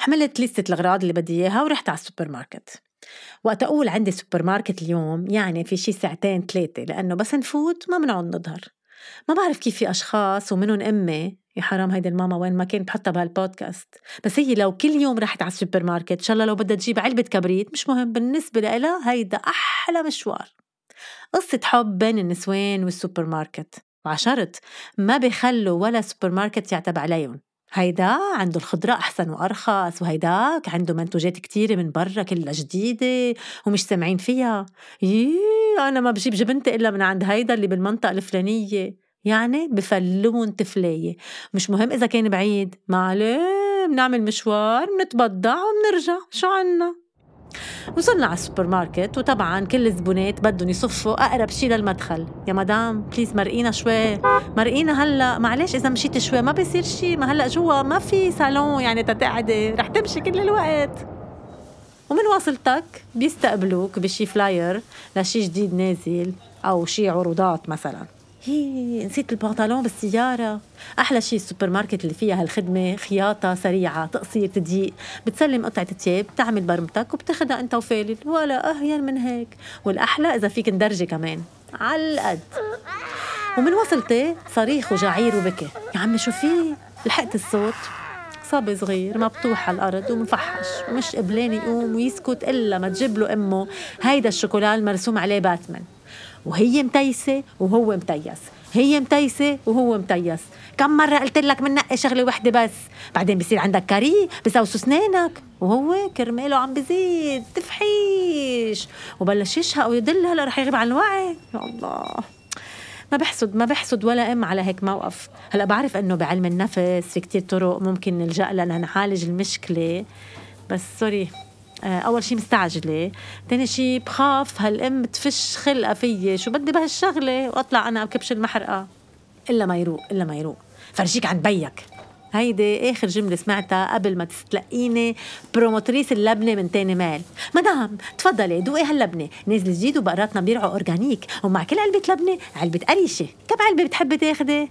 حملت لستة الأغراض اللي بدي إياها ورحت على السوبر ماركت وقت أقول عندي سوبر ماركت اليوم يعني في شي ساعتين ثلاثة لأنه بس نفوت ما بنقعد نظهر. ما بعرف كيف في أشخاص ومنهم أمي يا حرام هيدي الماما وين ما كان بحطها بهالبودكاست. بس هي لو كل يوم رحت على السوبر ماركت إن شاء الله لو بدها تجيب علبة كبريت مش مهم بالنسبة لها هيدا أحلى مشوار. قصة حب بين النسوان والسوبر ماركت وعشرت ما بيخلوا ولا سوبر ماركت يعتب عليهم. هيدا عنده الخضرة أحسن وأرخص وهيداك عنده منتوجات كتيرة من برا كلها جديدة ومش سامعين فيها. يي أنا ما بجيب جبنتي إلا من عند هيدا اللي بالمنطقة الفلانية. يعني بفلون تفلاية مش مهم إذا كان بعيد. ما عليه بنعمل مشوار بنتبضع وبنرجع شو عنا؟ وصلنا على السوبر ماركت وطبعا كل الزبونات بدهم يصفوا أقرب شي للمدخل. يا مدام please مرقينا شوي. مرقينا هلأ معلش إذا مشيت شوي ما بيصير شي. ما هلأ جوا ما في صالون يعني تتقعدي رح تمشي كل الوقت. ومن واصلتك بيستقبلوك بشي flyer لشي جديد نازل أو شي عروضات مثلا. هي نسيت البنطلون بالسيارة. أحلى شيء السوبر ماركت اللي فيها هالخدمة خياطة سريعة تقصير تضييق بتسلم قطعة تياب بتعمل برمتك وبتاخدها أنت وفالل ولا أهين من هيك. والأحلى إذا فيك ندرجة كمان. على القد ومن وصلتي صريخ وجعير وبكي. يا عمي شو في؟ لحقت الصوت. صبي صغير مبطوح على الأرض ومفحش. ومش قبلان يقوم ويسكت إلا ما تجيب له أمه. هيدا الشوكولا المرسوم عليه باتمان. وهي متيسة وهو متيس. هي متيسة وهو متيس. كم مرة قلت لك منقي شغلة وحدة بس؟ بعدين بصير عندك كاري بسوسو سنانك وهو كرماله عم بزيد. تفحيش. وبلش يشهق ويدل هلا رح يغيب عن الوعي. يا الله. ما بحسد ما بحسد ولا أم على هيك موقف. هلأ بعرف إنه بعلم النفس في كتير طرق ممكن نلجأ لها لنعالج المشكلة. بس سوري أول شيء مستعجلة. ثاني شيء بخاف هالأم تفش خلقة فيي. شو بدي بهالشغلة وأطلع أنا بكبش المحرقة؟ إلا ما يروق إلا ما يروق. فرجيك عند بيك. هيدي آخر جملة سمعتها قبل ما تستلقيني promotrice اللبنة من تاني ميل. مدام تفضلي دوقي هاللبنة. نازل جديد وبقراتنا بيرعوا organic ومع كل علبة لبنة علبة قريشة. كم علبة بتحبي تاخدي؟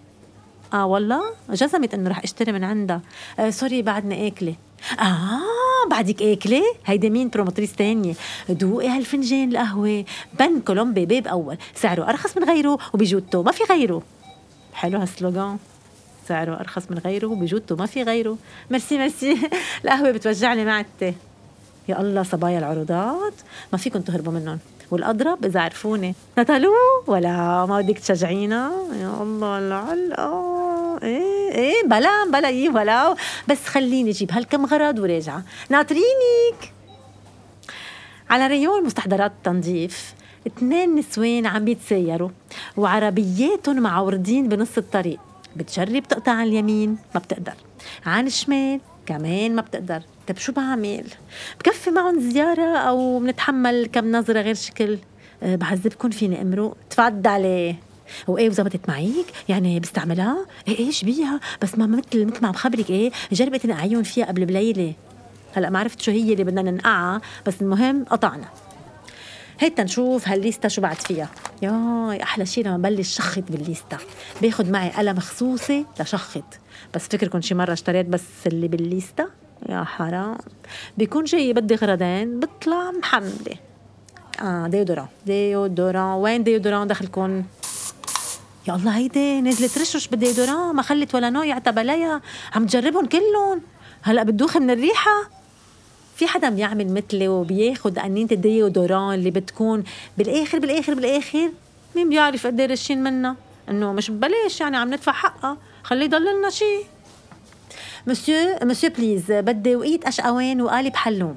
آه والله جزمت إنه رح أشتري من عندها. آه sorry بعدنا آكلة. آه بعدك اكله هيدي مين promotrice تانية؟ دوقي هالفنجان القهوة. بن كولومبي نخب أول. سعره أرخص من غيره وبجودته ما في غيره. حلو هال slogan. سعره أرخص من غيره وبجودته ما في غيره. ميرسي ميرسي. القهوة بتوجعني معدتي. يا الله صبايا العروضات. ما فيكم تهربوا منهم. والأضرب إذا عرفوني. نتالو ولا ما بدك تشجعينا؟ يا الله العلقة إيه إيه بلا بلا يي ولا بس خليني أجيب هالكم غرض وراجعة ناطرينك. على ريون مستحضرات التنظيف اثنين نسوان عم بيتسيروا وعربياتهم معوردين بنص الطريق. بتجرب تقطع على اليمين؟ ما بتقدر. عن الشمال؟ كمان ما بتقدر. طيب شو بعمل؟ بكفي معهم زيارة أو بنتحمل كم نظرة غير شكل؟ أه بعذبكم فيني امرق تفضلي. وإيه وزبطت معك يعني بستعملها؟ إيه إيش بيها؟ بس ما مثل مثل ما عم خبرك إيه جربت نقعيهم فيها قبل بليلة. هلأ ما عرفت شو هي اللي بدنا ننقعها بس المهم قطعنا. هيك تنشوف هالليستا شو بعد فيها. ياي أحلى شيء لما بلش شخط بالليستا باخد معي قلم خصوصي لشخط. بس فكركم شي مرة اشتريت بس اللي بالليستا يا حرام. بيكون جاي بدي غرضين بطلع محملة. آه déodorant. déodorant. وين déodorant دخلكم يا الله هيدي نزلت رشرش بال déodorant ما خلت ولا نوع يعتب عليها. عم تجربهم كلهم. هلأ بتدوخ من الريحة. في حدا بيعمل مثلي وبياخد قنينة ال déodorant اللي بتكون بالآخر بالآخر بالآخر؟ مين بيعرف قد إيه رشين منها؟ إنه مش ببلاش يعني عم ندفع حقها. خليه يضللنا شي. monsieur monsieur please بدي وقية قشقوان وقالب حلوم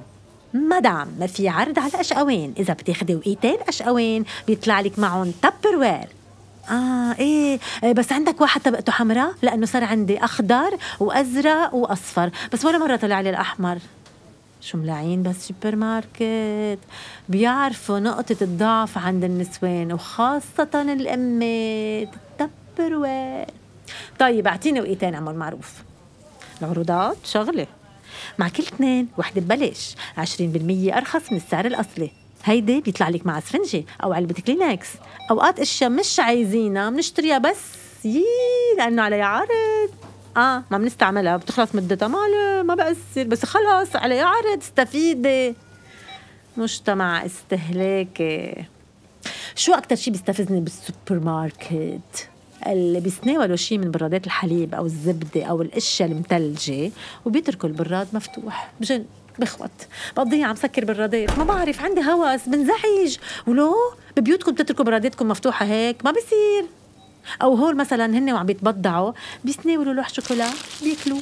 مدام ما في عرض على قشقوان إذا بتاخدي وقيتين قشقوان بيطلع لك معهم Tupperware آه إيه. بس عندك واحد طبقته حمراء لأنه صار عندي أخضر وأزرق وأصفر. بس ولا مرة طلع لي الأحمر. شو ملاعين بس سوبر ماركت؟ بيعرفوا نقطة الضعف عند النسوان وخاصة الأمات ال Tupperware طيب أعطيني وقيتين عمو معروف. العروضات شغلة. مع كل اثنين وحدة ببلاش. 20% أرخص من السعر الأصلي. هيدي بيطلع لك مع اسفنجة أو علبة كلينكس أوقات أشياء مش عايزينها بنشتريها بس يي لأنه عليها عرض. آه ما بنستعملها بتخلص مدتها ما ما بأثر بس خلص عليها عرض استفيدي. مجتمع استهلاكي. شو أكتر شي بيستفزني بالسوبر ماركت اللي بيتناولوا شيء من برادات الحليب أو الزبدة أو الأشياء المثلجه وبيتركوا البراد مفتوح. بجن بخوت بقضيها عم سكر برادات ما بعرف عندي هوس بنزعج. ولو؟ ببيوتكم بتتركوا براداتكم مفتوحة هيك؟ ما بصير أو هول مثلا هن وعم بيتبضعوا بيتناولوا لوح شوكولا بياكلوا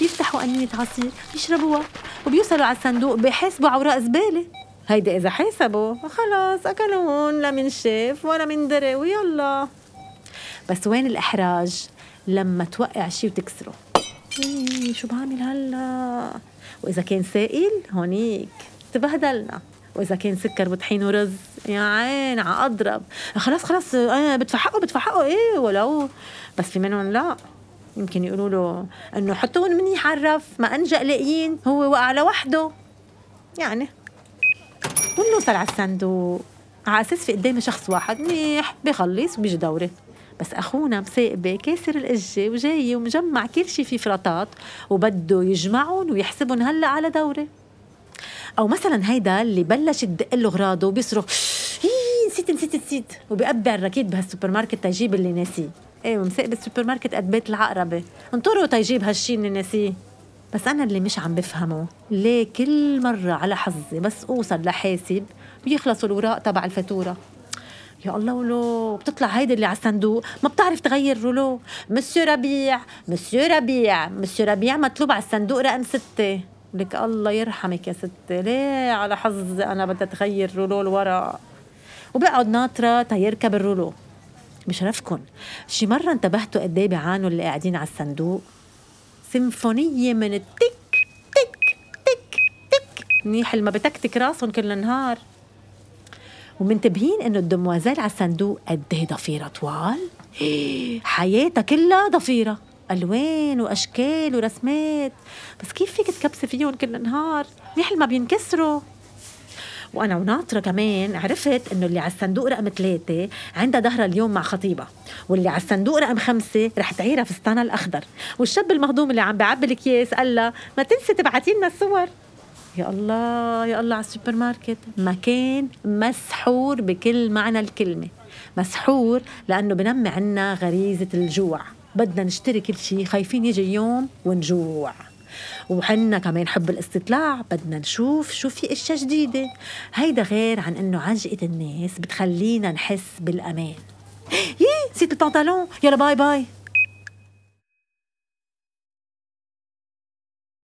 بيفتحوا قنينة عصير بيشربوها وبيوصلوا على الصندوق بيحاسبوا أوراق زبالة. هيدا إذا حاسبوا خلاص اكلوهن لا من شاف ولا من دري ويلا. بس وين الإحراج؟ لما توقع شيء وتكسره. إيه شو بعمل هلأ؟ وإذا كان سائل هونيك. تبهدلنا وإذا كان سكر وطحين ورز يا عين ع أضرب. خلاص خلاص. أنا بدفع حقه بدفع حقه. إيه ولو. بس في منهم لا. يمكن يقولوا له إنه حطوهم منيح على ما أنجأ لاقيين. هو وقع لوحده. يعني. ونوصل على الصندوق. على أساس في قدامي شخص واحد. منيح. بخلص وبيجي دوري. بس أخونا مساقبه كاسر القجه وجاي ومجمع كل شيء في فرطات وبده يجمعهم ويحسبهم هلأ على دورة. أو مثلا هيدا اللي بلش تدق له أغراضه وبيصرخ نسيت نسيت نسيت. وبيقبع الركيد بهالسوبر ماركت تيجيب اللي ناسيه. إيه ومساقب السوبر ماركت قد بيت العقربة. انطروا تيجيب هالشي اللي ناسيه. بس أنا اللي مش عم بفهمه. ليه كل مرة على حظي بس أوصل لحاسب بيخلصوا الوراق تبع الفاتورة؟ يا الله ولو بتطلع هيدي اللي على الصندوق ما بتعرف تغير rouleau. monsieur ربيع مسيو ربيع مسيو ربيع مطلوب على الصندوق رقم ستة. لك الله يرحمك يا ستة. ليه على حظ أنا بدي تغير رولو الورق وبقعد ناطرة تيركب الرولو. بشرفكن. شي مرة انتبهتوا قد إيه بيعانوا اللي قاعدين على الصندوق؟ سيمفونية من التك تك تك تك. منيح اللي ما بتكتك راسهم كل النهار. ومنتبهين إنه الدموازيل على الصندوق قد إيه ضفيرة طوال؟ حياتها كلها ضفيرة. ألوان وأشكال ورسمات. بس كيف فيك تكبسي فيهم كل النهار؟ منيح ما بينكسروا. وأنا وناطرة كمان عرفت إنه اللي على الصندوق رقم ثلاثة عندها ظهرها اليوم مع خطيبها واللي على الصندوق رقم خمسة رح تعيرها فستانها الأخضر. والشاب المهضوم اللي عم بيعبي الأكياس قال لها ما تنسي تبعتي لنا الصور. يا الله يا الله على السوبر ماركت مكان مسحور بكل معنى الكلمة. مسحور لأنه بنمي عنا غريزة الجوع. بدنا نشتري كل شيء خايفين يجي يوم ونجوع. وحنا كمان حب الاستطلاع بدنا نشوف شو في أشياء جديدة. هيدا غير عن إنه عجقة الناس بتخلينا نحس بالأمان. يي نسيت البنطلون. يلا باي باي.